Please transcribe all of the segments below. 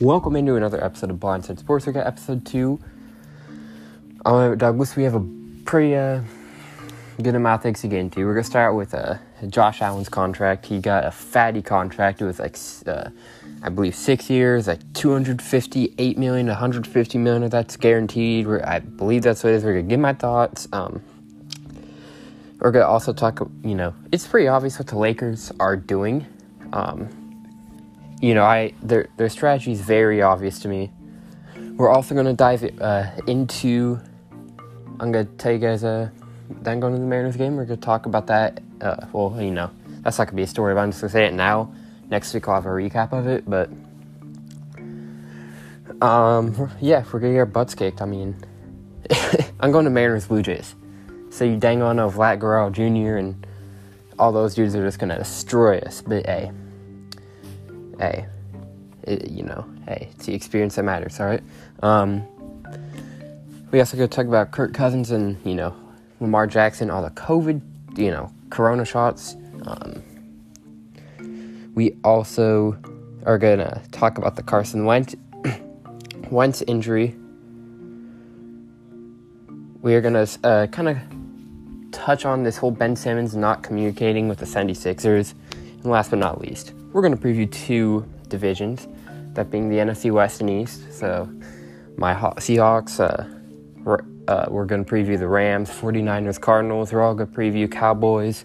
Welcome into another episode of Blindside Sports Circuit, episode two. Um, Douglas, we have a pretty uh, good amount of things to get into. We're gonna start with uh, Josh Allen's contract. He got a fatty contract. It was like, uh, I believe, six years, like 258 million, 150 million that's guaranteed. We're, I believe that's what it is. We're gonna give my thoughts. Um, we're gonna also talk. You know, it's pretty obvious what the Lakers are doing. Um, you know, I their their strategy is very obvious to me. We're also to dive uh, into. I'm to tell you guys. Uh, then going to the Mariners game, we're to talk about that. Uh, well, you know, that's not to be a story, but I'm just to say it now. Next week I'll have a recap of it, but um, yeah, we're to get our butts kicked. I mean, I'm going to Mariners Blue Jays. So you dang on of Vlad Guerrero Jr. and all those dudes are just to destroy us. But hey hey, it, you know, hey, it's the experience that matters, all right? Um, we also go talk about Kirk Cousins and, you know, Lamar Jackson, all the COVID, you know, corona shots. Um, we also are to talk about the Carson Wentz, Wentz injury. We are to uh, kind of touch on this whole Ben Simmons not communicating with the 76ers. And last but not least, we're going to preview two divisions, that being the NFC West and East. So, my Seahawks, uh, we're, uh, we're going to preview the Rams, 49ers, Cardinals. We're all going to preview Cowboys.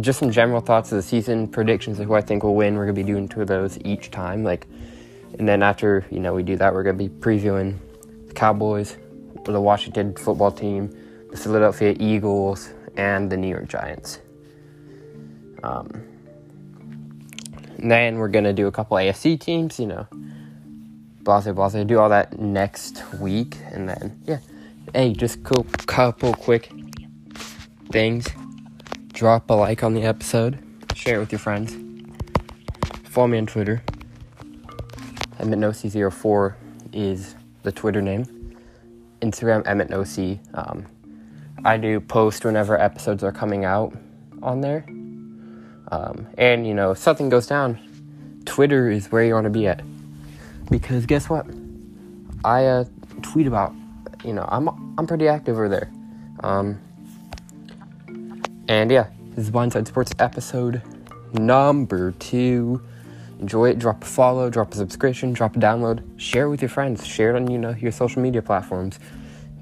Just some general thoughts of the season, predictions of who I think will win. We're going to be doing two of those each time. Like, and then after you know we do that, we're going to be previewing the Cowboys, the Washington football team, the Philadelphia Eagles, and the New York Giants. Um, then we're gonna do a couple AFC teams, you know, blase blase. Do all that next week, and then yeah. Hey, just cool couple quick things. Drop a like on the episode. Share it with your friends. Follow me on Twitter. EmmitNosee04 is the Twitter name. Instagram EmmitNosee. Um, I do post whenever episodes are coming out on there. Um, and you know, if something goes down, Twitter is where you want to be at. Because guess what? I uh, tweet about, you know, I'm I'm pretty active over there. Um, and yeah, this is Blindside Sports episode number two. Enjoy it. Drop a follow, drop a subscription, drop a download. Share it with your friends. Share it on you know your social media platforms.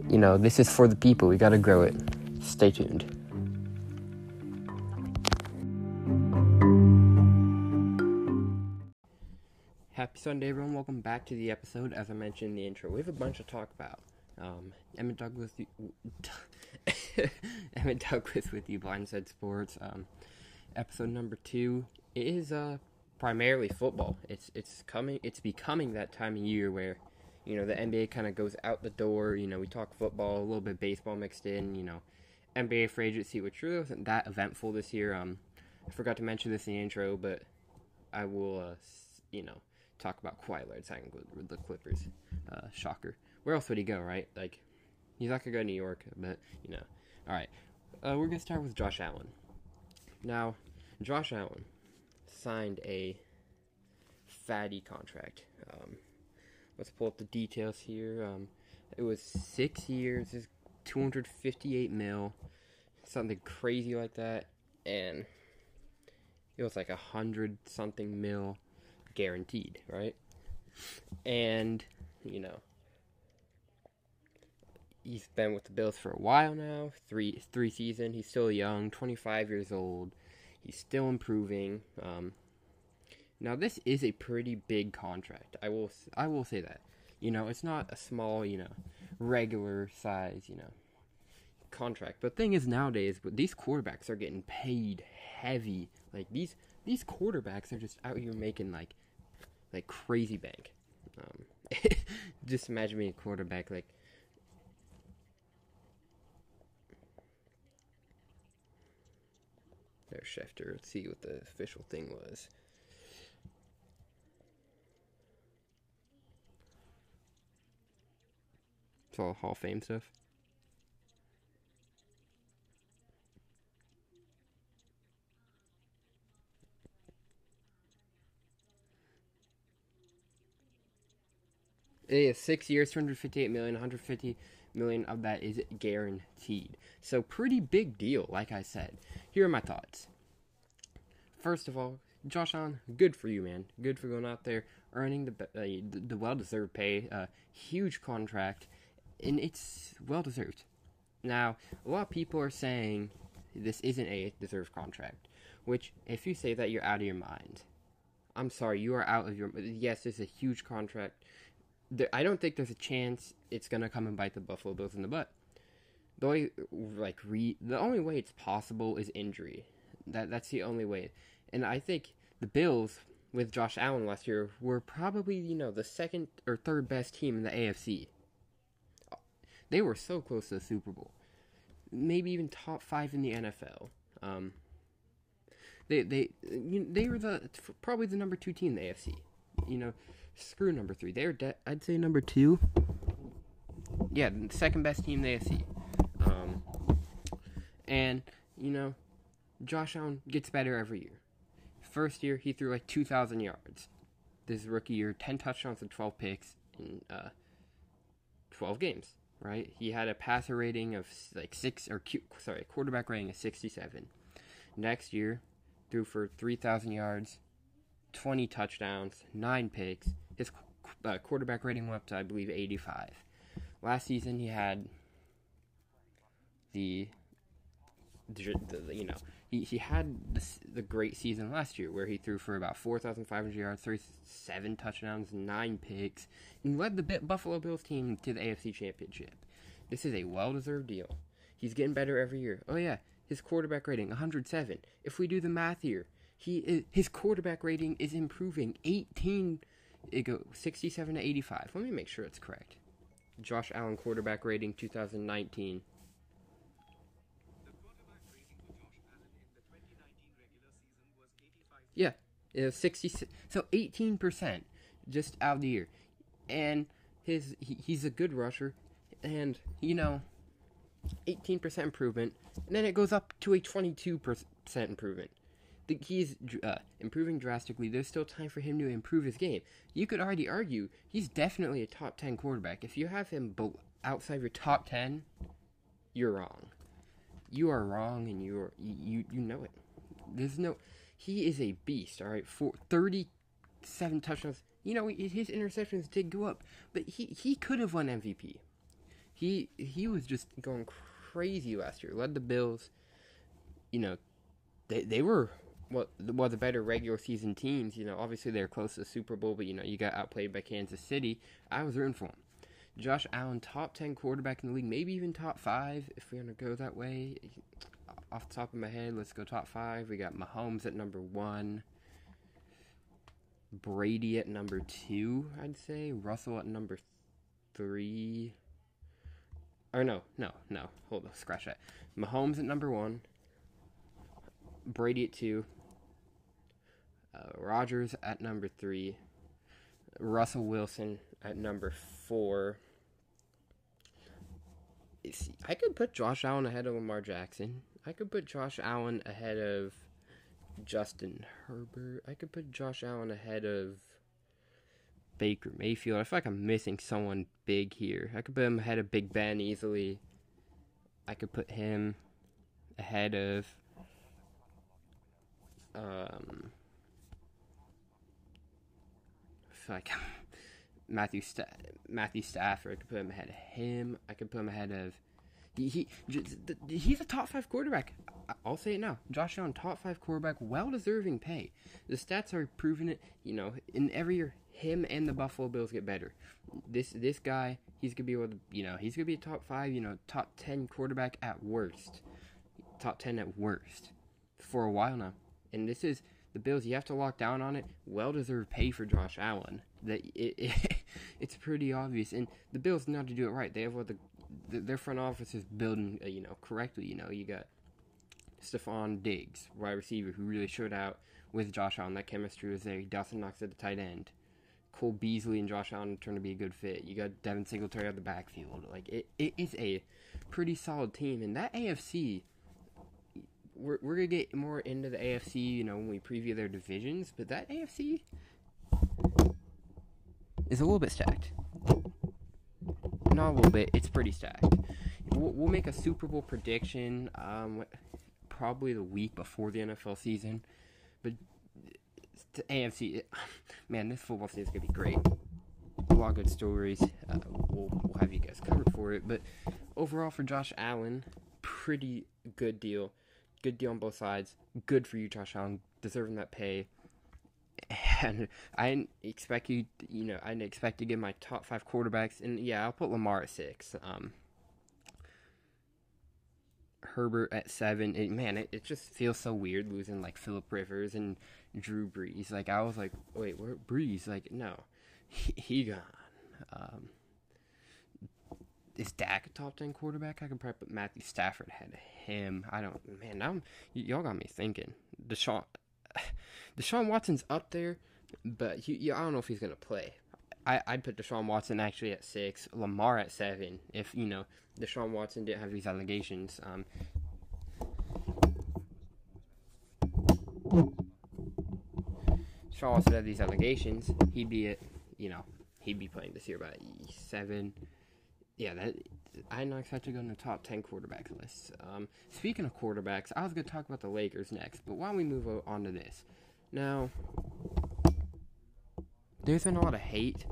You know, this is for the people. We got to grow it. Stay tuned. Happy Sunday, everyone. Welcome back to the episode. As I mentioned in the intro, we have a bunch to talk about. Um, Emmit Douglas, Emmit Douglas with you, Blindside Sports. Um, episode number two is uh, primarily football. It's it's coming. It's becoming that time of year where you know the NBA kind of goes out the door. You know, we talk football, a little bit baseball mixed in. You know, NBA free agency, which really wasn't that eventful this year. Um, I forgot to mention this in the intro, but I will, uh, you know talk about Kawhi Leonard signing with the Clippers. Uh, shocker. Where else would he go, right? Like, he's not gonna go to New York, but you know. All right, uh, we're gonna start with Josh Allen. Now, Josh Allen signed a fatty contract. Um, let's pull up the details here. Um, it was six years, is 258 mil, something crazy like that, and it was like a hundred something mil guaranteed, right? And, you know, he's been with the Bills for a while now, three three season. He's still young, 25 years old. He's still improving. Um, now this is a pretty big contract. I will I will say that. You know, it's not a small, you know, regular size, you know, contract. But thing is nowadays, these quarterbacks are getting paid heavy. Like these these quarterbacks are just out here making like like crazy bank. Um, just imagine being a quarterback like. There's Schefter. Let's see what the official thing was. It's all Hall of Fame stuff. It is six years, 258 million, 150 million of that is guaranteed. So pretty big deal, like I said. Here are my thoughts. First of all, Josh Allen, good for you, man. Good for going out there, earning the uh, the well-deserved pay, uh, huge contract, and it's well-deserved. Now, a lot of people are saying this isn't a deserved contract, which, if you say that, you're out of your mind. I'm sorry, you are out of your. Yes, it's a huge contract. There, I don't think there's a chance it's gonna come and bite the Buffalo Bills in the butt. The only like re, the only way it's possible is injury. That that's the only way. And I think the Bills with Josh Allen last year were probably, you know, the second or third best team in the AFC. They were so close to the Super Bowl. Maybe even top 5 in the NFL. Um, they they you know, they were the probably the number 2 team in the AFC. You know, screw number 3. They're de- I'd say number 2. Yeah, second best team in the AFC. Um, and you know, Josh Allen gets better every year. First year, he threw like 2,000 yards. This rookie year, 10 touchdowns and 12 picks in uh, 12 games, right? He had a passer rating of like 6, or sorry, quarterback rating of 67. Next year, threw for 3,000 yards, 20 touchdowns, 9 picks. His uh, quarterback rating went up to, I believe, 85. Last season, he had the you know, he, he had this, the great season last year where he threw for about 4,500 yards, 37 touchdowns, 9 picks, and led the Buffalo Bills team to the AFC Championship. This is a well deserved deal. He's getting better every year. Oh, yeah, his quarterback rating 107. If we do the math here, he his quarterback rating is improving 18 it go 67 to 85. Let me make sure it's correct. Josh Allen quarterback rating 2019 Yeah, it was sixty. So eighteen percent just out of the year, and his he, he's a good rusher, and you know, eighteen percent improvement, and then it goes up to a twenty-two percent improvement. The, he's uh, improving drastically. There's still time for him to improve his game. You could already argue he's definitely a top ten quarterback. If you have him outside your top ten, you're wrong. You are wrong, and you are you you know it. There's no he is a beast, all right? For 37 touchdowns. You know, his interceptions did go up, but he, he could have won MVP. He he was just going crazy last year. Led the Bills. You know, they they were well, well the better regular season teams. You know, obviously they're close to the Super Bowl, but you know you got outplayed by Kansas City. I was rooting for him. Josh Allen, top ten quarterback in the league, maybe even top five if we're gonna go that way off the top of my head, let's go top five. We got Mahomes at number one. Brady at number two, I'd say. Russell at number three. Or no, no, no. Hold on, scratch that. Mahomes at number one. Brady at two. Uh, Rodgers at number three. Russell Wilson at number four. I could put Josh Allen ahead of Lamar Jackson. I could put Josh Allen ahead of Justin Herbert. I could put Josh Allen ahead of Baker Mayfield. I feel like I'm missing someone big here. I could put him ahead of Big Ben easily. I could put him ahead of um I feel like Matthew Sta- Matthew Stafford. I could put him ahead of him. I could put him ahead of he, he he's a top five quarterback. I'll say it now. Josh Allen, top five quarterback, well deserving pay. The stats are proving it. You know, in every year, him and the Buffalo Bills get better. This this guy, he's gonna be able to, you know, he's gonna be a top five, you know, top ten quarterback at worst, top ten at worst, for a while now. And this is the Bills. You have to lock down on it. Well deserved pay for Josh Allen. That it, it, it's pretty obvious. And the Bills know how to do it right. They have what the their front office is building, uh, you know, correctly. You know, you got Stefon Diggs, wide receiver, who really showed out with Josh Allen. That chemistry was there. Dawson Knox at the tight end. Cole Beasley and Josh Allen turned to be a good fit. You got Devin Singletary at the backfield. Like it, it is a pretty solid team, and that AFC. We're, we're gonna get more into the AFC, you know, when we preview their divisions, but that AFC is a little bit stacked. Not a little bit. It's pretty stacked. We'll, we'll make a Super Bowl prediction. Um, probably the week before the NFL season, but the AFC, man, this football season is gonna be great. A lot of good stories. Uh, we'll, we'll have you guys covered for it. But overall, for Josh Allen, pretty good deal. Good deal on both sides. Good for you, Josh Allen, deserving that pay. And I didn't expect you, you know, I didn't expect to get my top five quarterbacks. And yeah, I'll put Lamar at six. Um, Herbert at seven. It, man, it, it just feels so weird losing like Philip Rivers and Drew Brees. Like I was like, wait, where Brees? Like no, he, he gone. Um, is Dak a top ten quarterback? I could probably put Matthew Stafford ahead of him. I don't. Man, I'm, y'all got me thinking. Deshaun, Deshaun Watson's up there, but he, I don't know if he's gonna play. I, I'd put Deshaun Watson actually at six, Lamar at seven. If you know Deshaun Watson didn't have these allegations, um, Deshaun Watson had these allegations, he'd be at you know he'd be playing this year by seven. Yeah, that Not expected to go in the top ten quarterback list. Um, speaking of quarterbacks, I was going to talk about the Lakers next, but why don't we move on to this? Now, there's been a lot of hate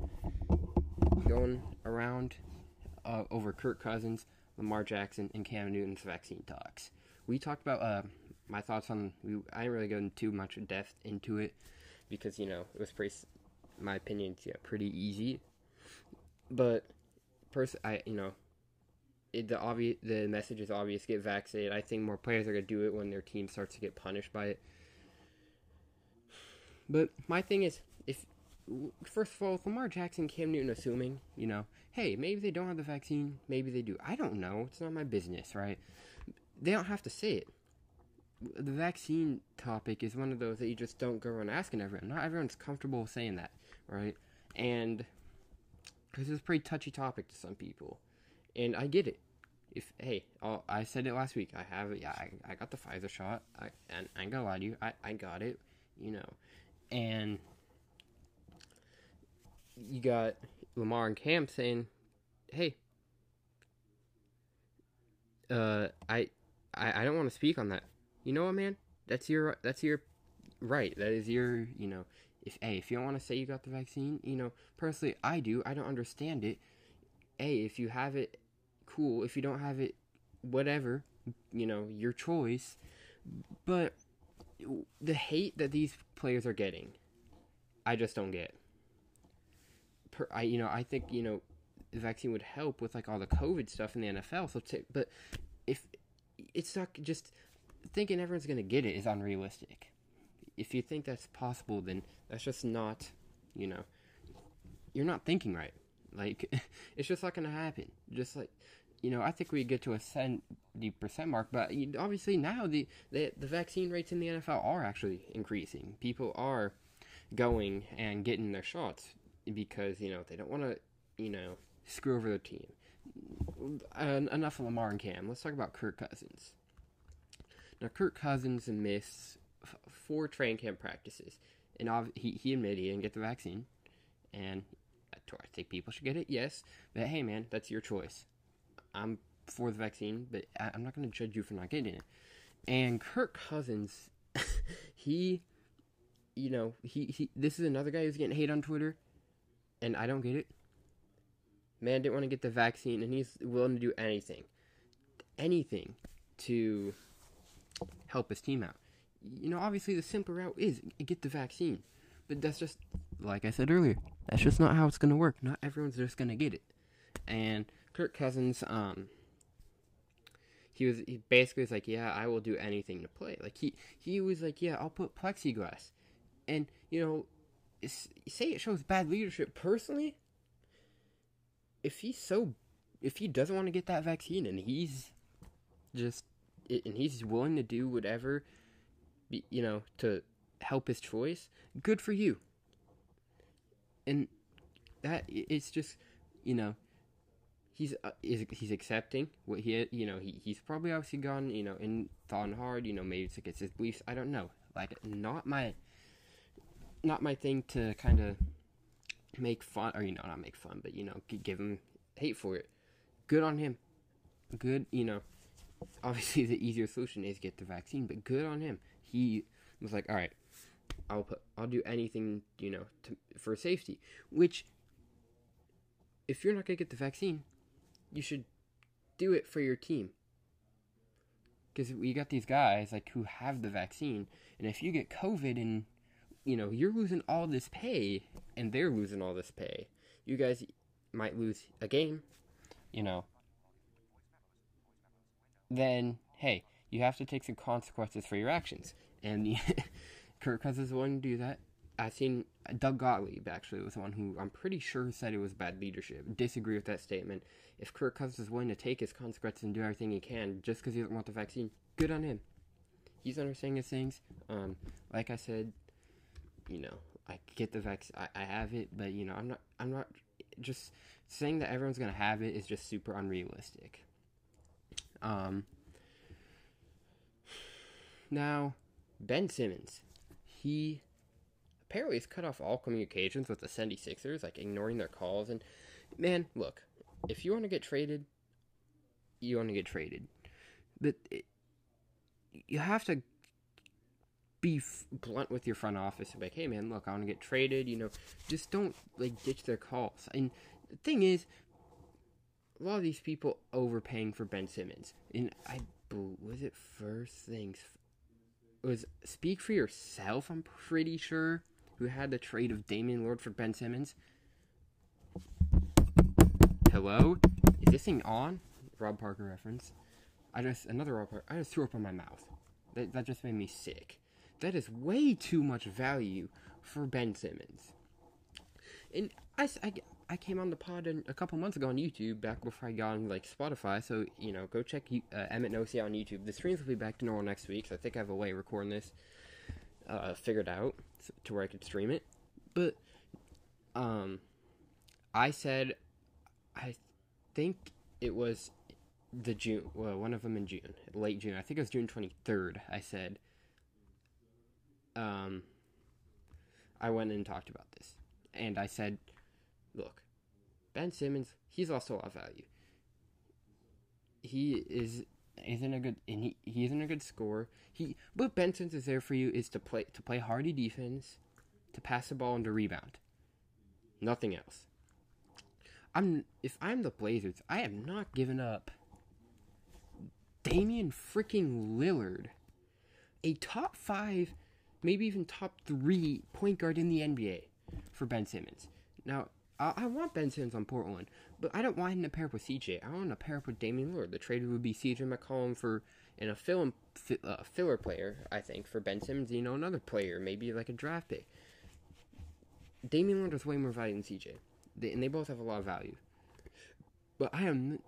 going around uh, over Kirk Cousins, Lamar Jackson, and Cam Newton's vaccine talks. We talked about uh, my thoughts on. We, I didn't really go into too much depth into it because you know it was pretty. My opinion, yeah, pretty easy. But, person, I you know, it, the obvious the message is obvious. Get vaccinated. I think more players are gonna do it when their team starts to get punished by it. But my thing is, if first of all, Lamar Jackson, Cam Newton, assuming, you know, hey, maybe they don't have the vaccine, maybe they do. I don't know. It's not my business, right? They don't have to say it. The vaccine topic is one of those that you just don't go around asking everyone. Not everyone's comfortable saying that, right? And because it's a pretty touchy topic to some people, and I get it. If hey, I'll, I said it last week. I have it. Yeah, I, I got the Pfizer shot. I and I ain't gonna lie to you. I, I got it. You know, and you got Lamar and Cam saying, "Hey, uh, I, I, I don't want to speak on that. You know what, man? That's your, that's your right. That is your, you know, if hey, if you don't want to say you got the vaccine, you know, personally, I do. I don't understand it. Hey, if you have it, cool. If you don't have it, whatever. You know, your choice. But the hate that these players are getting, I just don't get. Per, I you know I think you know the vaccine would help with like all the COVID stuff in the NFL. So, t- but if it's not just thinking everyone's gonna get it is unrealistic. If you think that's possible, then that's just not, you know, you're not thinking right. Like it's just not gonna happen. Just like you know, I think we get to a seventy percent mark, but obviously now the, the the vaccine rates in the NFL are actually increasing. People are going and getting their shots because you know they don't want to, you know, screw over their team. Enough of Lamar and Cam. Let's talk about Kirk Cousins. Now, Kirk Cousins missed four training camp practices, and ov- he he admitted he didn't get the vaccine, and I think people should get it. Yes, but hey, man, that's your choice. I'm for the vaccine, but I- I'm not going to judge you for not getting it. And Kirk Cousins, he, you know, he, he this is another guy who's getting hate on Twitter, and I don't get it. Man didn't want to get the vaccine, and he's willing to do anything, anything to help his team out. You know, obviously the simple route is get the vaccine, but that's just like I said earlier. That's just not how it's gonna work. Not everyone's just gonna get it, and Kirk Cousins, um, he was he basically was like, yeah, I will do anything to play. Like he he was like, yeah, I'll put plexiglass, and you know, say it shows bad leadership. Personally, if he's so, if he doesn't want to get that vaccine and he's just and he's willing to do whatever, you know, to help his choice, good for you. And that it's just, you know, he's uh, he's accepting what he you know he he's probably obviously gone you know in thought hard you know maybe it's against his beliefs I don't know like not my not my thing to kind of make fun, or you know, not make fun, but you know, give him hate for it. Good on him. Good, you know. Obviously, the easier solution is get the vaccine, but good on him. He was like, all right, I'll put, I'll do anything, you know, to, for safety. Which, if you're not gonna get the vaccine, you should do it for your team. Because we got these guys like who have the vaccine, and if you get COVID and you know you're losing all this pay, and they're losing all this pay, you guys might lose a game, you know. Then hey, you have to take some consequences for your actions, and Kirk Cousins is willing to do that. I've seen Doug Gottlieb actually was one who I'm pretty sure said it was bad leadership. Disagree with that statement. If Kirk Cousins is willing to take his consequences and do everything he can just because he doesn't want the vaccine, good on him. He's understanding his things. Um, like I said, you know, I get the vaccine. I, I have it, but you know, I'm not. I'm not just saying that everyone's gonna have it is just super unrealistic. Um. Now, Ben Simmons, he apparently has cut off all communications with the 76ers, like ignoring their calls. And man, look, if you want to get traded, you want to get traded, but it, you have to be f- blunt with your front office and be like, hey man, look, I want to get traded. You know, just don't like ditch their calls. And the thing is, a lot of these people overpaying for Ben Simmons, and I was it first things was speak for yourself. I'm pretty sure who had the trade of Damian Lillard for Ben Simmons. Hello, is this thing on? Rob Parker reference. I just another Rob Parker. I just threw up on my mouth. That that just made me sick. That is way too much value for Ben Simmons. And I, I, I came on the pod in, a couple months ago on YouTube, back before I got on like Spotify. So you know, go check uh, Emmit Nosee on YouTube. The streams will be back to normal next week. So I think I have a way of recording this uh, figured out to where I could stream it. But um, I said, I think it was the June, well, one of them in June, late June. I think it was June twenty third. I said, um, I went and talked about this, and I said, look, Ben Simmons, he's also a value. He is isn't a good and he, he isn't a good scorer. He what Ben Simmons is there for you is to play to play hardy defense, to pass the ball and to rebound. Nothing else. I'm if I'm the Blazers, I am not giving up Damian freaking Lillard, a top five, maybe even top three point guard in the NBA for Ben Simmons. Now, I, I want Ben Simmons on Portland, but I don't want him to pair up with CJ. I want to pair up with Damian Lillard. The trade would be CJ McCollum for and a fill, uh, filler player, I think, for Ben Simmons. You know, another player, maybe like a draft pick. Damian Lillard is way more value than CJ, they, and they both have a lot of value. But I am,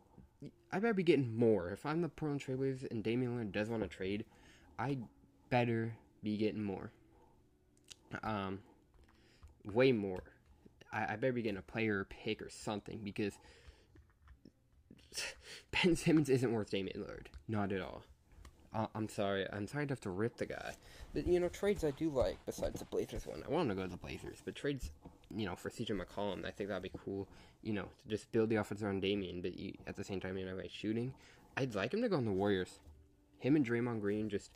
I better be getting more. If I'm the Portland Trailblazers and Damian Lillard does want to trade, I better be getting more. Um, way more I, I better be getting a player pick or something because Ben Simmons isn't worth Damian Lillard. Not at all. I'm sorry. I'm sorry to have to rip the guy. But, you know, trades I do like besides the Blazers one. I want to go to the Blazers. But trades, you know, for CJ McCollum, I think that'd be cool, you know, to just build the offense around Damian, but you, at the same time, you know, by shooting. I'd like him to go on the Warriors. Him and Draymond Green just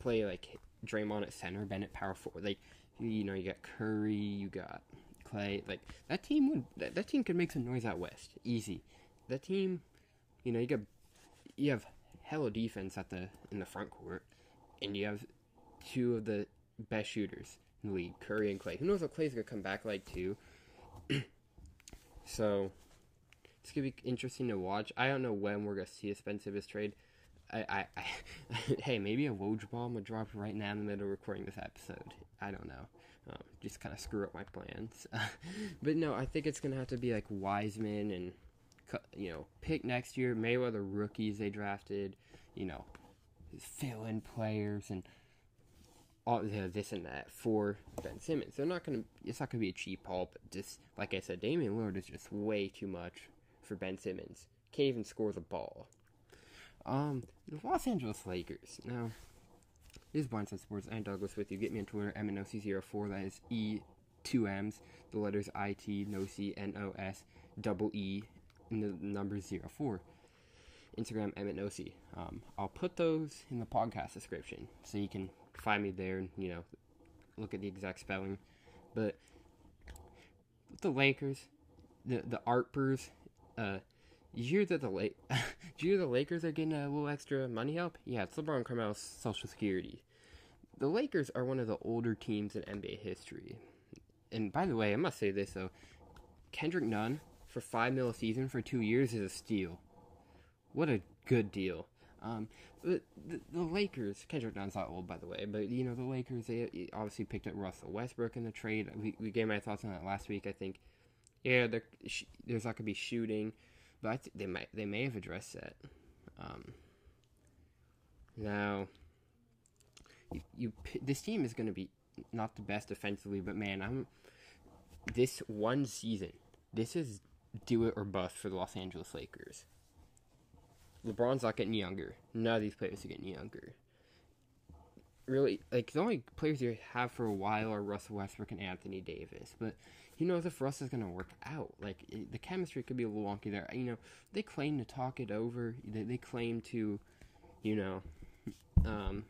play, like, Draymond at center, Bennett at power forward. Like, you know, you got Curry, you got Clay, like that team would that, that team could make some noise out west, easy. That team, you know, you got you have hella defense at the in the front court, and you have two of the best shooters in the league, Curry and Clay. Who knows what Clay's gonna come back like too. so it's gonna be interesting to watch. I don't know when we're gonna see a Spencer trade. I, I, I hey, maybe a Woj bomb would drop right now in the middle of recording this episode. I don't know. Um, just kind of screw up my plans. but no, I think it's gonna have to be like Wiseman and you know pick next year. Mayweather rookies they drafted. You know, fill-in players and all you know, this and that for Ben Simmons. They're not gonna. It's not gonna be a cheap haul, but just like I said, Damian Lillard is just way too much for Ben Simmons. Can't even score the ball. Um, the Los Angeles Lakers. Now, is Blindside Sports and Douglas with you. Get me on Twitter, MNOC04. That is E two M's, the letters I T no C N O S double E, and the number zero four. Instagram Emmit. Um, I'll put those in the podcast description so you can find me there and you know look at the exact spelling. But the Lakers, the the Artpers, uh, you hear that the late, you hear the Lakers are getting a little extra money help? Yeah, it's LeBron Carmel's Social Security. The Lakers are one of the older teams in NBA history. And by the way, I must say this though, Kendrick Nunn for five mil a season for two years is a steal. What a good deal. Um, the, the, the Lakers, Kendrick Nunn's not old, by the way, but you know the Lakers. They obviously picked up Russell Westbrook in the trade. We, we gave my thoughts on that last week. I think, yeah, sh- there's not gonna be shooting, but th- they might they may have addressed that. Um, now, you, you this team is gonna be not the best defensively, but man, I'm this one season. This is do it or bust for the Los Angeles Lakers. LeBron's not getting younger. None of these players are getting younger. Really, like the only players you have for a while are Russell Westbrook and Anthony Davis. But who knows if Russ is going to work out? Like it, the chemistry could be a little wonky there. You know, they claim to talk it over. They, they claim to, you know, um,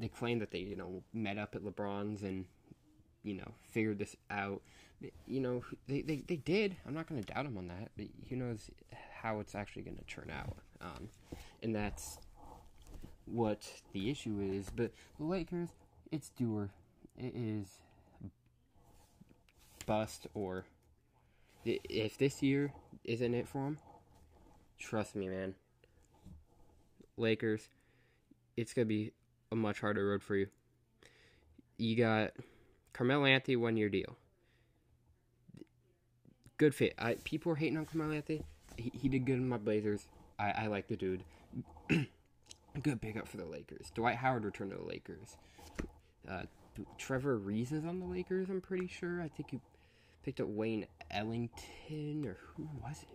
they claim that they you know met up at LeBron's and you know figured this out you know, they, they, they did. I'm not going to doubt him on that, but who knows how it's actually going to turn out. Um, and that's what the issue is. But the Lakers, it's doer. It is bust or if this year isn't it for them, trust me, man. Lakers, it's gonna be a much harder road for you. You got Carmelo Anthony one year deal good fit. I people are hating on Carmelo Anthony. He, he did good in my Blazers. I, I like the dude. good pickup for the Lakers. Dwight Howard returned to the Lakers. Uh, Trevor Ariza is on the Lakers. I'm pretty sure. I think you picked up Wayne Ellington or who was it?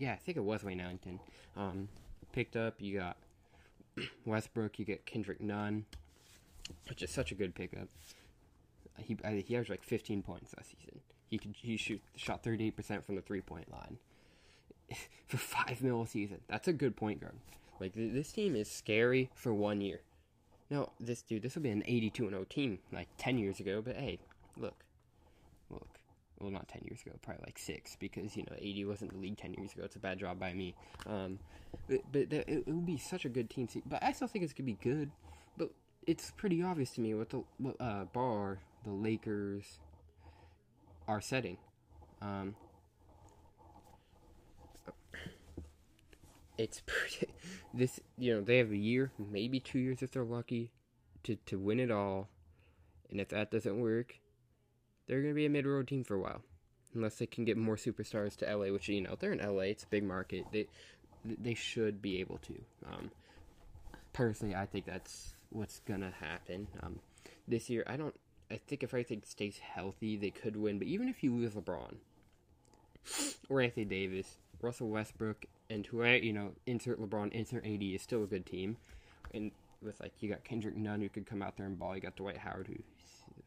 yeah, I think it was Wayne Ellington. Um, picked up. You got Westbrook. You get Kendrick Nunn, which is such a good pickup he he averaged like 15 points last season. He could he shoot shot 38% from the three point line for five mil a season. That's a good point guard. Like this team is scary for one year. Now this dude, this will be an 82 0 team like 10 years ago. But hey, look, look. Well, not 10 years ago, probably like six, because you know 80 wasn't the league 10 years ago. It's a bad job by me. Um, but, but it, it will be such a good team. But I still think it's gonna be good. But it's pretty obvious to me what the what, uh, bar the Lakers are setting. Um, it's pretty, this you know they have a year, maybe two years if they're lucky, to to win it all, and if that doesn't work, they're gonna be a mid road team for a while, unless they can get more superstars to LA, which you know they're in LA, it's a big market. They they should be able to. Um, personally, I think that's what's gonna happen. Um, this year, I don't I think if everything stays healthy, they could win. But even if you lose LeBron or Anthony Davis, Russell Westbrook, and who you know, insert LeBron, insert AD is still a good team. And with like you got Kendrick Nunn who could come out there and ball. You got Dwight Howard who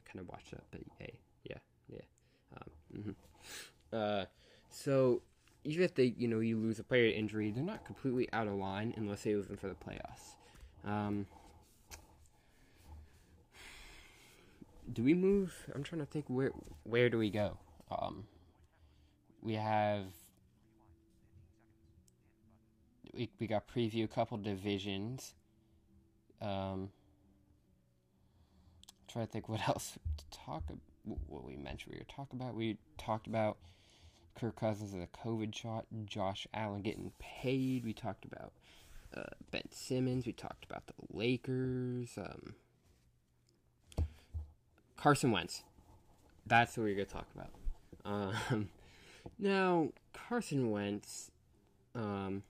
kind of watched up, but hey, yeah, yeah. Um, mm-hmm. uh, so even if they, you know, you lose a player to injury, they're not completely out of line unless they lose them for the playoffs. Um, do we move? I'm trying to think where where do we go? Um, we have we we got preview a couple divisions. Um, try to think what else to talk. What we mentioned we were talking about. We talked about Kirk Cousins and a COVID shot. Josh Allen getting paid. We talked about uh, Ben Simmons. We talked about the Lakers. Um, Carson Wentz. That's what we're going to talk about. Um, now, Carson Wentz um,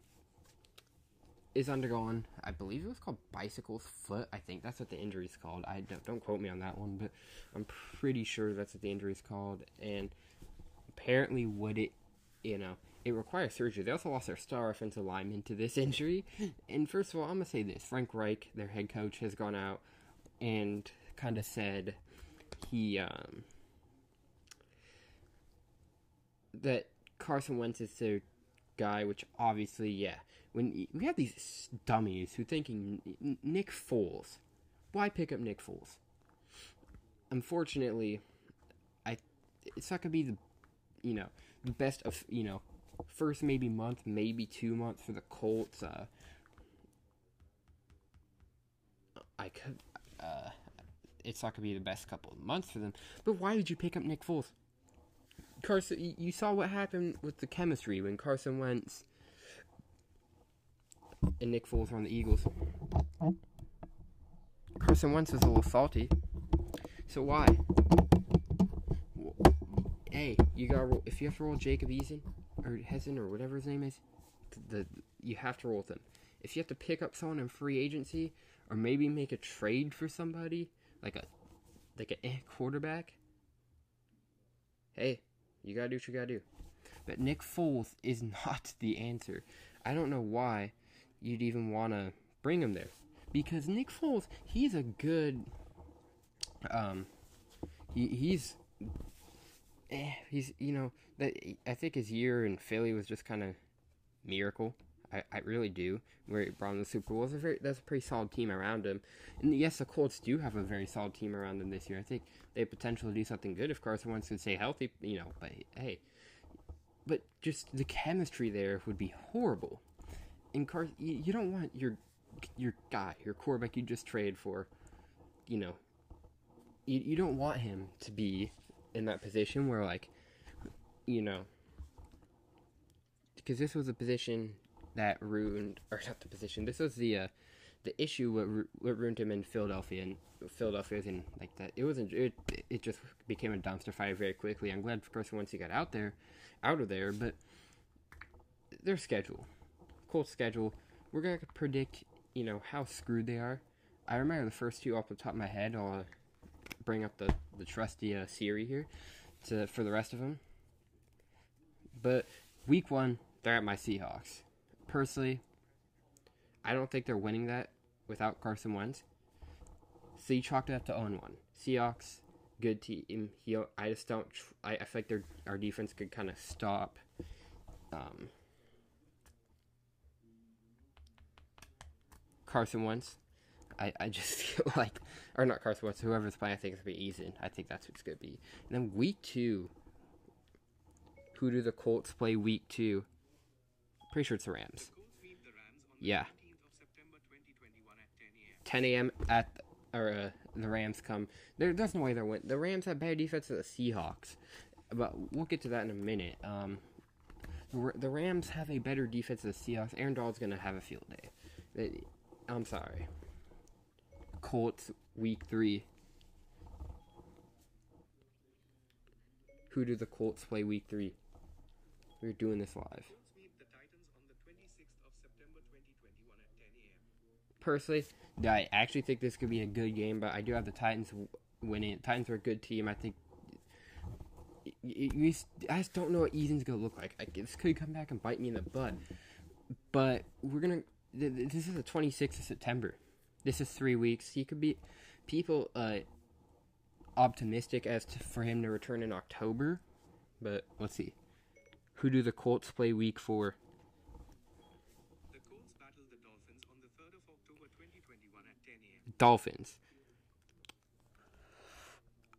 is undergoing, I believe it was called bicycle's foot. I think that's what the injury is called. I don't, don't quote me on that one, but I'm pretty sure that's what the injury is called. And apparently, what it, you know, it requires surgery. They also lost their star offensive lineman to this injury. And first of all, I'm gonna say this: Frank Reich, their head coach, has gone out and kind of said he um, that Carson Wentz is their guy, which obviously, yeah. When we have these dummies who thinking Nick Foles, why pick up Nick Foles? Unfortunately, I it's not gonna be the you know the best of you know first maybe month, maybe two months for the Colts. Uh, I could. Uh, it's not gonna be the best couple of months for them. But why did you pick up Nick Foles? Carson, you saw what happened with the chemistry when Carson Wentz and Nick Foles were on the Eagles. Carson Wentz was a little salty. So why? Hey, you got if you have to roll Jacob Eason or Hessen or whatever his name is, the you have to roll with him. If you have to pick up someone in free agency or maybe make a trade for somebody like a like a quarterback, hey, you gotta do what you gotta do. But Nick Foles is not the answer. I don't know why you'd even want to bring him there because Nick Foles, he's a good, um, he he's, eh, he's you know that I think his year in Philly was just kind of miracle. I, I really do. Where he brought him the Super Bowl, was a very that's a pretty solid team around him. And yes, the Colts do have a very solid team around them this year. I think they have potential to do something good if Carson Wentz could stay healthy. You know, but hey, but just the chemistry there would be horrible. And Car, you, you don't want your your guy, your quarterback you just traded for. You know, you you don't want him to be in that position where like, you know, because this was a position that ruined, or not the position. This was the uh, the issue what, what ruined him in Philadelphia, and Philadelphia's in like that. It wasn't. It it just became a dumpster fire very quickly. I'm glad of course once he got out there, out of there, but their schedule, Colts schedule, we're gonna predict. You know how screwed they are. I remember the first two off the top of my head. I'll uh, bring up the the trusty uh, Siri here to for the rest of them. But week one, they're at my Seahawks personally, I don't think they're winning that without Carson Wentz. So you chalked it up to 0 1. Seahawks, good team. He, I just don't. I, I feel like their our defense could kind of stop. Um, Carson Wentz. I, I just feel like, or not Carson Wentz, whoever's playing, I think it's going to be Eason. I think that's who it's going to be. And then week two, who do the Colts play week two? Pretty sure it's the Rams. Yeah. 10 a.m. at or uh, the Rams come. There, there's no way they're win. The Rams have better defense than the Seahawks, but we'll get to that in a minute. Um, the, Rams have a better defense than the Seahawks. Aaron Donald's gonna have a field day. I'm sorry. Colts week three. Who do the Colts play week three? We're doing this live. Personally, I actually think this could be a good game, but I do have the Titans winning. Titans are a good team. I think. I just don't know what Eason's gonna look like. I, this could come back and bite me in the butt. But we're gonna. This is the 26th of September. This is three weeks. He could be. People uh, optimistic as to for him to return in October, but let's see. Who do the Colts play week four? Dolphins.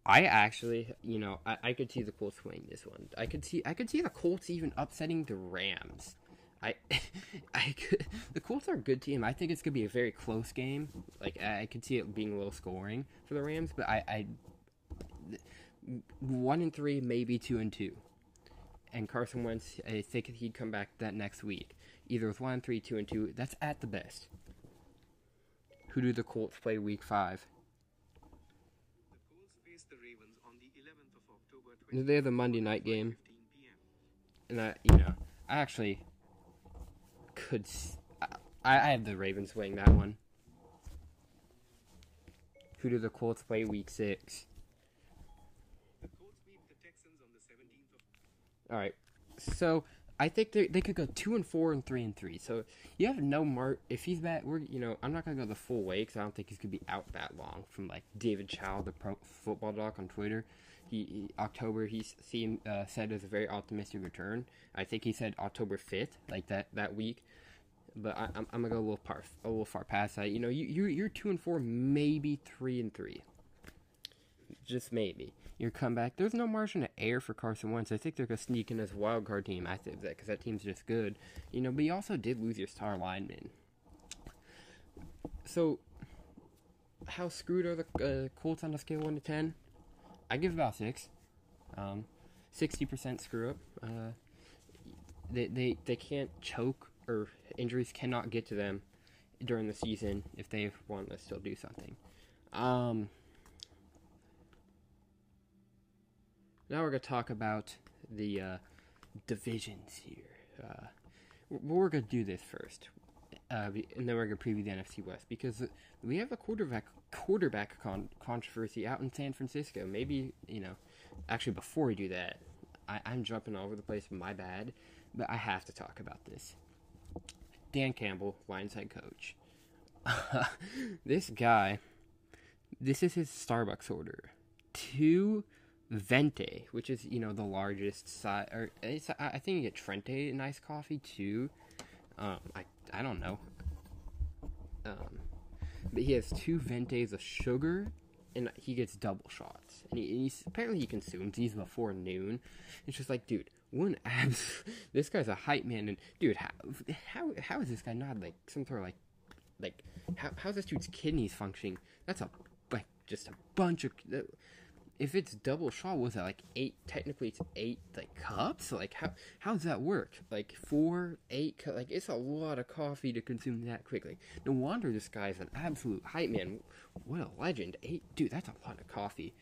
I actually, you know, I, I could see the Colts winning this one. I could see, I could see the Colts even upsetting the Rams. I, I could, the Colts are a good team. I think it's gonna be a very close game. Like I could see it being low scoring for the Rams, but I, I, one and three, maybe two and two. And Carson Wentz, I think he'd come back that next week, either with one and three, two and two. That's at the best. Who do the Colts play week five? The They're the Monday night game. And I, you know, I actually could. I, I have the Ravens winning that one. Who do the Colts play week six? All right. So I think they they could go two and four and three and three. So you have no mark if he's back. We're you know I'm not gonna go the full way because I don't think he's gonna be out that long. From like David Chao, the pro football doc on Twitter, he, he October he seemed uh, said is a very optimistic return. I think he said October fifth, like that that week. But I, am I'm gonna go a little far a little far past that. You know you you're, you're two and four, maybe three and three. Just maybe your comeback. There's no margin of error for Carson Wentz. I think they're gonna sneak in as a wild card team. I think that because that team's just good, you know. But you also did lose your star lineman. So, how screwed are the uh, Colts on a scale one to ten? I give about six. Um, sixty percent screw up. Uh, they they they can't choke or injuries cannot get to them during the season if they want to still do something. Um, Now we're going to talk about the uh, divisions here. Uh, we're going to do this first, uh, and then we're going to preview the NFC West because we have a quarterback quarterback con- controversy out in San Francisco. Maybe you know, actually before we do that, I- I'm jumping all over the place. My bad, but I have to talk about this. Dan Campbell, Lions head coach. this guy, this is his Starbucks order. Two Venti, which is you know the largest size, or I think you get Trenta in iced coffee too. Um, I I don't know. Um, but he has two Ventis of sugar, and he gets double shots. And, he, and he's apparently he consumes these before noon. It's just like, dude, one abs. this guy's a hype man, and dude, how how how is this guy not like some sort of like like how how's this dude's kidneys functioning? That's a like just a bunch of if it's double shot, was that like eight? Technically, it's eight like cups. Like how how does that work? Like four, eight, like it's a lot of coffee to consume that quickly. No wonder this guy's an absolute hype man. What a legend! Eight, dude, that's a lot of coffee.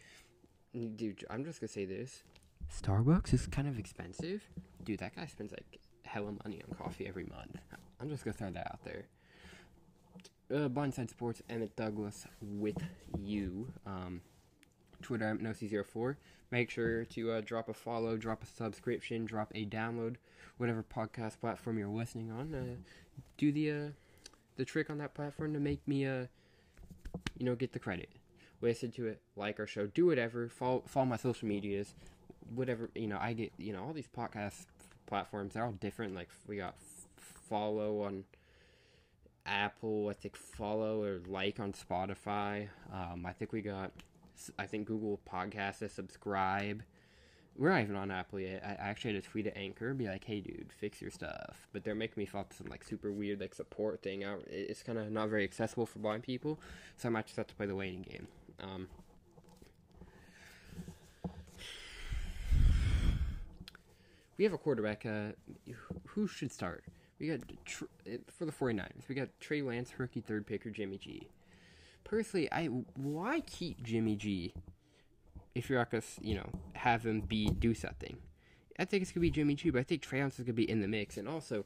Dude, I'm just gonna say this: Starbucks is kind of expensive. Dude, that guy spends like hella money on coffee every month. I'm just gonna throw that out there. Uh, Blindside Sports, Emmit Douglas with you. Um, Twitter Nosee04. Make sure to uh, drop a follow, drop a subscription, drop a download, whatever podcast platform you're listening on. Uh, do the uh, the trick on that platform to make me uh you know get the credit. Listen to it, like our show, do whatever. Follow follow my social medias, whatever you know. I get you know all these podcast platforms. They're all different. Like we got follow on. Apple, I think follow or like on Spotify. Um, I think we got I think Google Podcasts to subscribe. We're not even on Apple yet. I actually had to tweet at Anchor, be like, "Hey, dude, fix your stuff." But they're making me fall to some like super weird like support thing. Out. It's kind of not very accessible for blind people, so I might just have to play the waiting game. Um, we have a quarterback. Uh, who should start? We got for the 49ers. We got Trey Lance, rookie third picker, Jimmy G personally, I why keep Jimmy G if you're not gonna you know have him be do something. I think it's gonna be Jimmy G, but I think Trey Lance is gonna be in the mix. And also,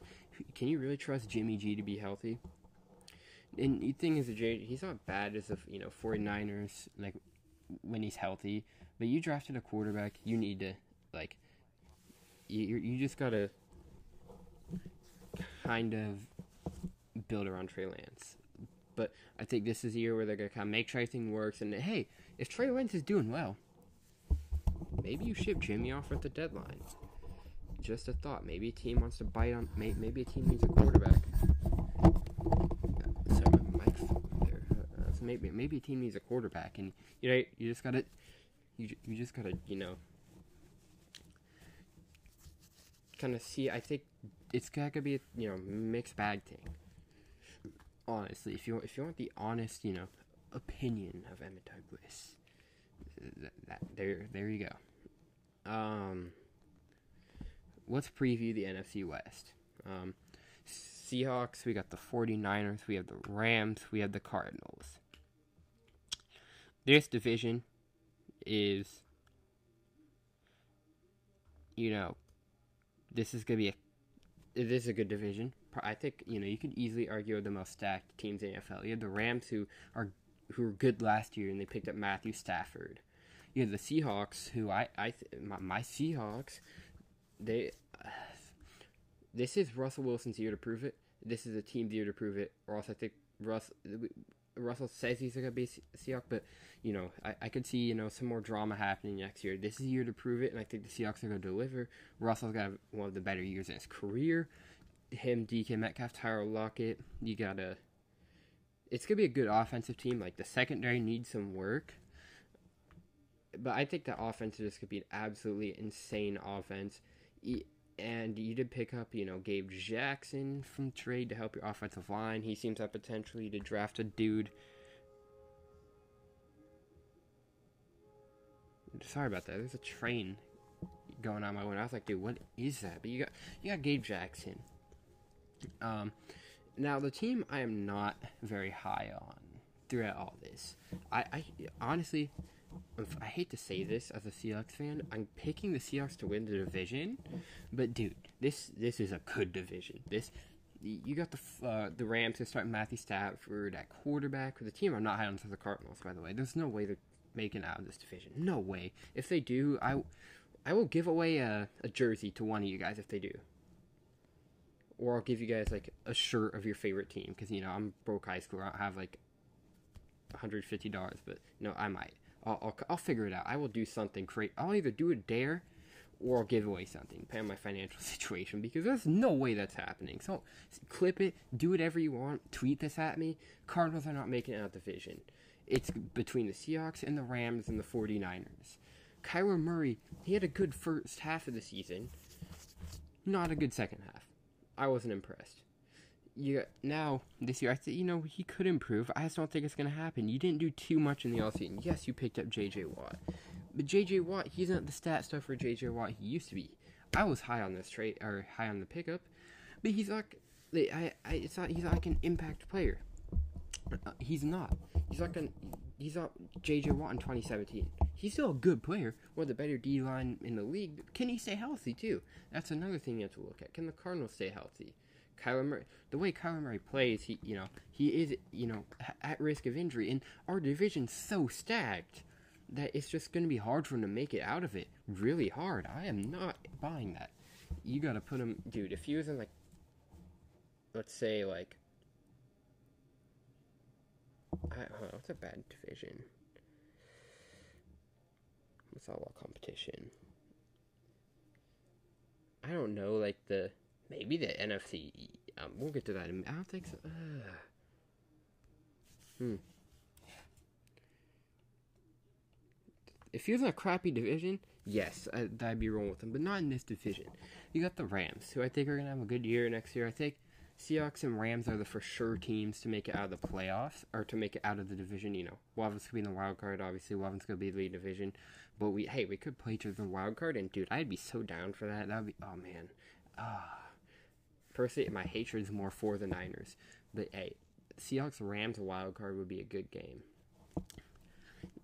can you really trust Jimmy G to be healthy? And the thing is, he's not bad as a you know 49ers like when he's healthy, but you drafted a quarterback, you need to like you you just gotta kind of build around Trey Lance. But I think this is the year where they're to kind of make sure everything works. And hey, if Trey Lance is doing well, maybe you ship Jimmy off at the deadline. Just a thought. Maybe a team wants to bite on. Maybe a team needs a quarterback. Sorry, my mic's there. Uh, so maybe maybe a team needs a quarterback, and you know you just gotta you you just gotta you know kind of see. I think it's gonna be a you know mixed bag thing honestly, if you if you want the honest, you know, opinion of Emmit Douglas, that, that there there you go. Um, let's preview the NFC West. Um, Seahawks, we got the 49ers, we have the Rams, we have the Cardinals. This division is, you know, this is to be a, this is a good division. I think you know you could easily argue the most stacked teams in the NFL. You have the Rams who are who were good last year and they picked up Matthew Stafford. You have the Seahawks who I I my, my Seahawks they uh, this is Russell Wilson's year to prove it. This is a team's year to prove it. Or else I think Russ, Russell says he's going to be a Seahawk, but you know I, I could see you know some more drama happening next year. This is a year to prove it, and I think the Seahawks are going to deliver. Russell's got one of the better years in his career. Him, DK Metcalf, Tyler Lockett. You got to. It's to be a good offensive team. Like the secondary needs some work but I think the offense is could be an absolutely insane offense. And you did pick up, you know, Gabe Jackson from trade to help your offensive line. He seems like potentially to draft a dude. Sorry about that. There's a train going on my window. I was like, dude, what is that? But you got you got Gabe Jackson. Um, now the team I am not very high on throughout all this. I, I honestly I hate to say this as a Seahawks fan, I'm picking the Seahawks to win the division, but dude, this this is a good division. This you got the uh, the Rams to start Matthew Stafford at quarterback. The team I'm not high on the Cardinals, by the way. There's no way they're making out of this division. No way. If they do, I I will give away a, a jersey to one of you guys if they do. Or I'll give you guys like a shirt of your favorite team because you know I'm broke high school. I don't have like $150, but no, I might. I'll, I'll, I'll figure it out. I will do something great. I'll either do a dare or I'll give away something, depending on my financial situation, because there's no way that's happening. So clip it, do whatever you want, tweet this at me. Cardinals are not making it out the division. It's between the Seahawks and the Rams and the 49ers. Kyler Murray, he had a good first half of the season, not a good second half. I wasn't impressed you now this year, I said, you know he could improve. I just don't think it's gonna happen. You didn't do too much in the offseason. Yes, you picked up J.J. Watt, but J.J. Watt, he's not the stat stuff for J.J. Watt he used to be. I was high on this trade or high on the pickup, but he's like, I, I, it's not. He's not like an impact player. Uh, he's not. He's like an. He's not J.J. Watt in 2017. He's still a good player, one of the better D line in the league. Can he stay healthy too? That's another thing you have to look at. Can the Cardinals stay healthy? Kyler Murray, the way Kyler Murray plays, he you know he is you know at risk of injury, and our division's so stacked that it's just going to be hard for him to make it out of it. Really hard. I am not buying that. You got to put him, dude. If he was in like, let's say like, I, huh, what's a bad division? What's all about competition? I don't know, like the Maybe the NFC. Um, we'll get to that. I don't think so. Hmm. If was in a crappy division, yes, I, I'd be rolling with him, but not in this division. You got the Rams, who I think are to have a good year next year. I think Seahawks and Rams are the for sure teams to make it out of the playoffs, or to make it out of the division. You know, us could be in the wild card, obviously. Us could be the division. But we, hey, we could play in the wild card, and dude, I'd be so down for that. That would be, oh man. Ah. Personally, my hatred is more for the Niners. But hey, Seahawks Rams wild card would be a good game.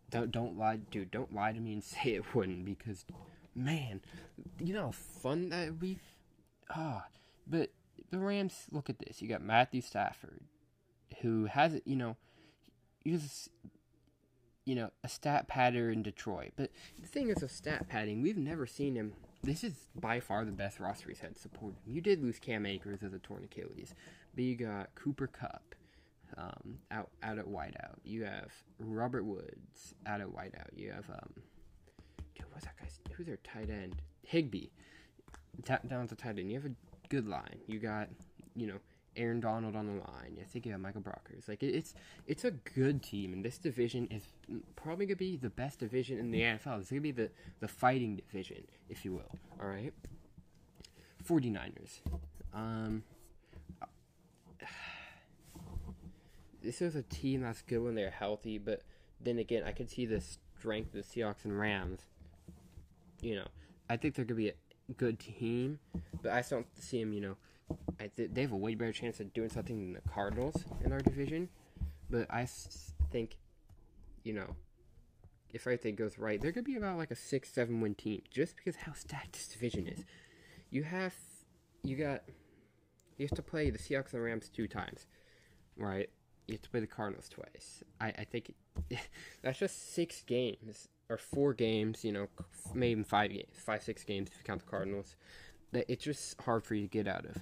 Don't don't lie, dude. Don't lie to me and say it wouldn't because, man, you know how fun that would be. Ah, but the Rams. Look at this. You got Matthew Stafford, who has you know, he's you know a stat patter in Detroit. But the thing is, with stat padding, we've never seen him this is by far the best roster he's had supporting. You did lose Cam Akers as a torn Achilles, but you got Cooper Kupp um, out out at wideout. You have Robert Woods out at wideout. You have um, dude, what's that guy's? Who's their tight end? Higbee down to tight end. You have a good line. You got you know Aaron Donald on the line. I think you have Michael Brockers. Like it's it's a good team, and this division is probably gonna be the best division in the NFL. It's gonna be the the fighting division, if you will. All right. 49ers. Um, this is a team that's good when they're healthy, but then again, I could see the strength of the Seahawks and Rams. You know, I think they're gonna be good team, but I still don't see them. You know I th- they have a way better chance of doing something than the Cardinals in our division. But I s- think, you know, if everything goes right, they're gonna be about like a six, seven win team, just because how stacked this division is. You have, you got, you have to play the Seahawks and the Rams two times, right? You have to play the Cardinals twice. I, I think that's just six games or four games. You know, maybe five games, five, six games if you count the Cardinals that it's just hard for you to get out of.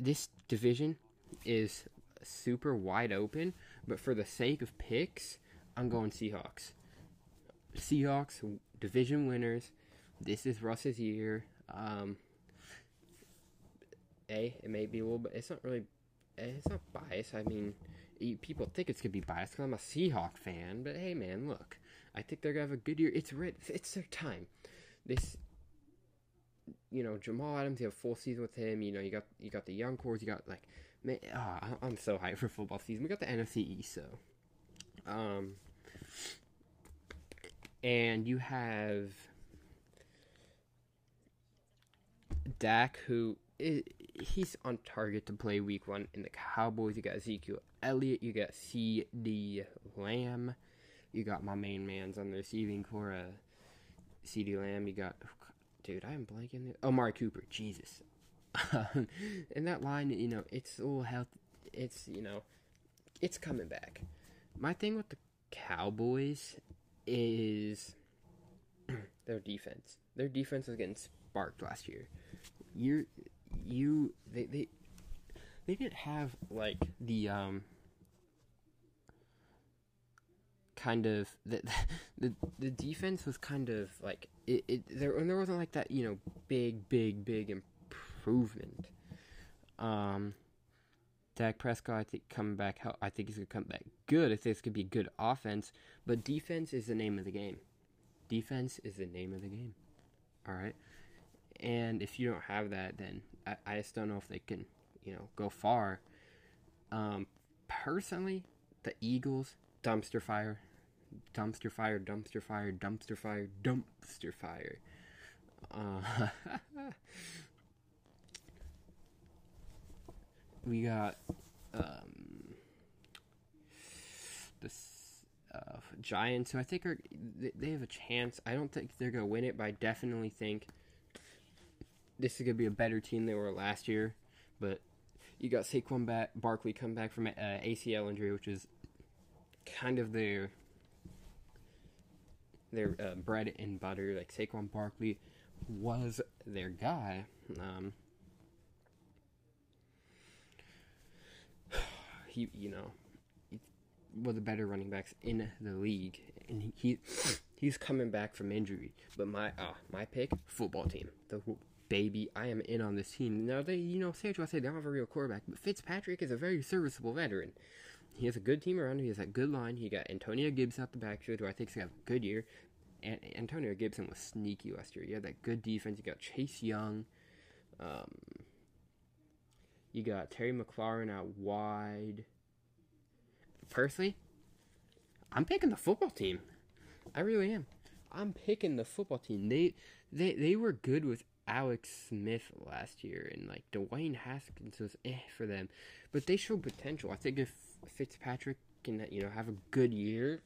This division is super wide open, but for the sake of picks, I'm going Seahawks. Seahawks division winners. This is Russ's year. Um, a it may be a little bit. It's not really. It's not biased. I mean, people think it's gonna be biased because I'm a Seahawk fan. But hey, man, look, I think they're gonna have a good year. It's. It's their time. This, you know, Jamal Adams. You have full season with him. You know, you got you got the young cores. You got like, man, oh, I'm so hyped for football season. We got the NFC East, so, um, and you have Dak, who is, he's on target to play Week One in the Cowboys. You got Ezekiel Elliott. You got CeeDee Lamb. You got my main man's on the receiving core. Uh, CeeDee Lamb. You got, oh, dude, I am blanking. Oh, Amari Cooper. Jesus. in that line, you know, it's all health. It's you know, it's coming back. My thing with the Cowboys is their defense. Their defense was getting sparked last year. You're you they they they didn't have like the um kind of the the the defense was kind of like it, it there there wasn't like that you know big big big improvement. Um, Dak Prescott I think coming back I think he's gonna come back good. I think it's gonna be good offense, but defense is the name of the game. Defense is the name of the game. All right, and if you don't have that, then I, I just don't know if they can you know go far. Um, personally, the Eagles dumpster fire dumpster fire, dumpster fire, dumpster fire, dumpster fire. Uh, we got um, the uh, Giants, who I think are they have a chance. I don't think they're gonna win it, but I definitely think this is gonna be a better team than they were last year. But you got Saquon back, Barkley come back from uh, ACL injury, which is kind of their their uh, bread and butter. Like Saquon Barkley was their guy. Um, he, you know, of the better running backs in the league, and he he's coming back from injury. But my uh, my pick, football team, the baby, I am in on this team. Now they, you know, say what you say, they don't have a real quarterback, but Fitzpatrick is a very serviceable veteran. He has a good team around him. He has a good line. He got Antonio Gibson out the backfield, who I think to have a good year. And Antonio Gibson was sneaky last year. You had that good defense. You got Chase Young. Um, you got Terry McLaurin out wide. Personally, I'm picking the football team. I really am. I'm picking the football team. They they they were good with Alex Smith last year, and like Dwayne Haskins was eh for them, but they showed potential. I think if Fitzpatrick can you know have a good year,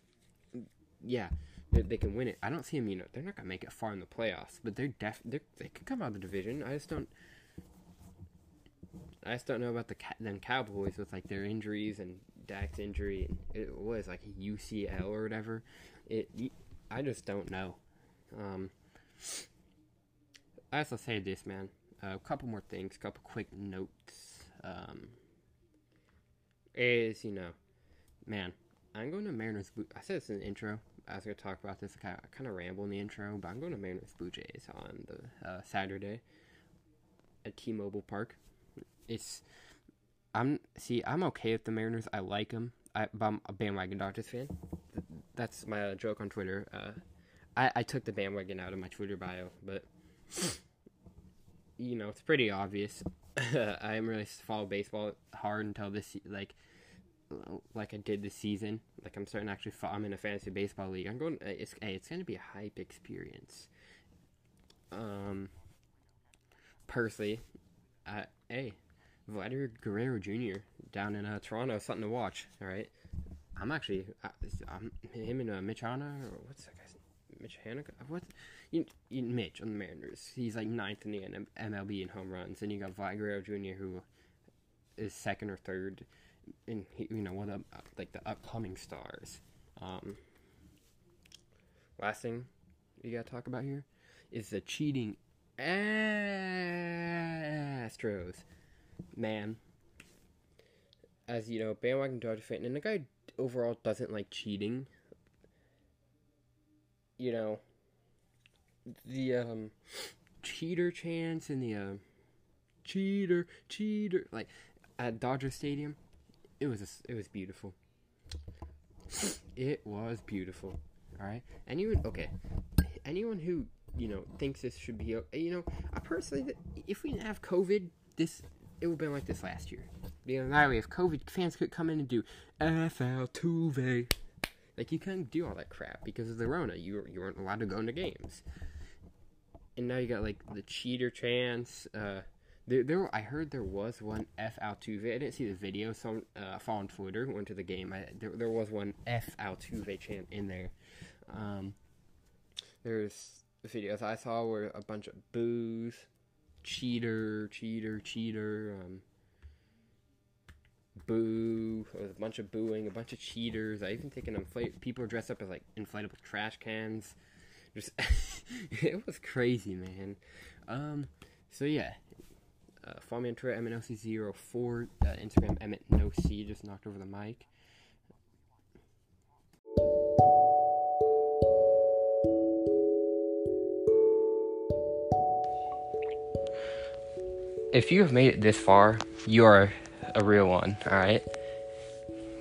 yeah, they, they can win it. I don't see them. You know, they're not gonna make it far in the playoffs, but they're def they're, they could come out of the division. I just don't. I just don't know about the them Cowboys with like their injuries and Dak's injury and it was like UCL or whatever. It I just don't know. Um, I also say this, man. Uh, a couple more things, a couple quick notes. Um, is you know, man, I'm going to Mariners. I said this in the intro. I was going to talk about this. I kind of ramble in the intro, but I'm going to Mariners Blue Jays on the uh, Saturday at T-Mobile Park. It's I'm see I'm okay with the Mariners. I like them. I, I'm a bandwagon Dodgers fan. That's my joke on Twitter. Uh, I, I took the bandwagon out of my Twitter bio, but you know it's pretty obvious. I am really follow baseball hard until this like like I did this season. Like I'm starting to actually. I'm in a fantasy baseball league. I'm going. It's hey, it's gonna be a hype experience. Um, personally, uh, hey, Vladimir Guerrero Jr. down in uh, Toronto, something to watch. All right, I'm actually uh, I'm him and uh, Mitch Hanna or what's that guy's Mitch Hanna? What? You, you, Mitch on the Mariners. He's like ninth in the MLB in home runs, and you got Vlad Jr. who is second or third in you know one of uh, like the upcoming stars. Um, last thing we gotta talk about here is the cheating Astros. Man, as you know, bandwagon Dodger fan, and the guy overall doesn't like cheating. You know, the um, cheater chants and the um, cheater, cheater, like at Dodger Stadium, it was a, it was beautiful. It was beautiful. All right, anyone okay? Anyone who you know thinks this should be you know I personally if we didn't have COVID, this it would have been like this last year. You know, that way if COVID fans could come in and do F Altuve, like you couldn't do all that crap because of the Rona. You you weren't allowed to go into games, and now you got like the cheater chance. Uh, there, there, I heard there was one F Altuve. I didn't see the video, so uh, I followed Twitter, went to the game. I, there, there was one F Altuve chant in there. Um, there's the videos I saw were a bunch of boos, cheater, cheater, cheater, um, boo. Was a bunch of booing, a bunch of cheaters. I even think an inflate people dressed up as like inflatable trash cans. Just it was crazy, man. Um, so yeah, uh, follow me on Twitter, MNOC04. Uh, Instagram, MNOC. Just knocked over the mic. If you have made it this far, you are a real one, alright?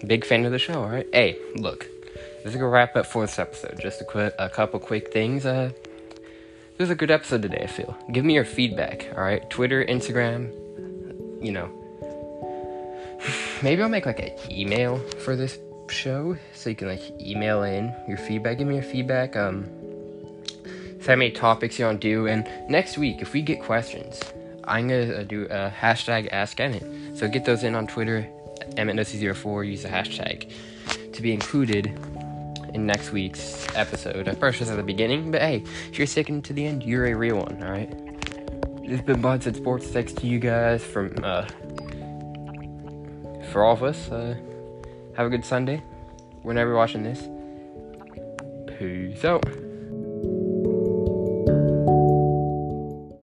Big fan of the show, alright? Hey, look, this is gonna wrap up for this episode. Just a, quick, a couple quick things. Uh, this was a good episode today, I feel. Give me your feedback, alright? Twitter, Instagram, you know. Maybe I'll make like an email for this show so you can like email in your feedback. Give me your feedback. Um, send me topics you want to do. And next week, if we get questions, I'm gonna do a hashtag Ask Emmit. So get those in on Twitter, EmmitNosee04. Use the hashtag to be included in next week's episode. I first was at the beginning, but hey, if you're sticking to the end, you're a real one. All right. This has been Blindside Sports. Thanks to you guys from uh, for all of us. Uh, have a good Sunday. Whenever you're watching this. Peace out.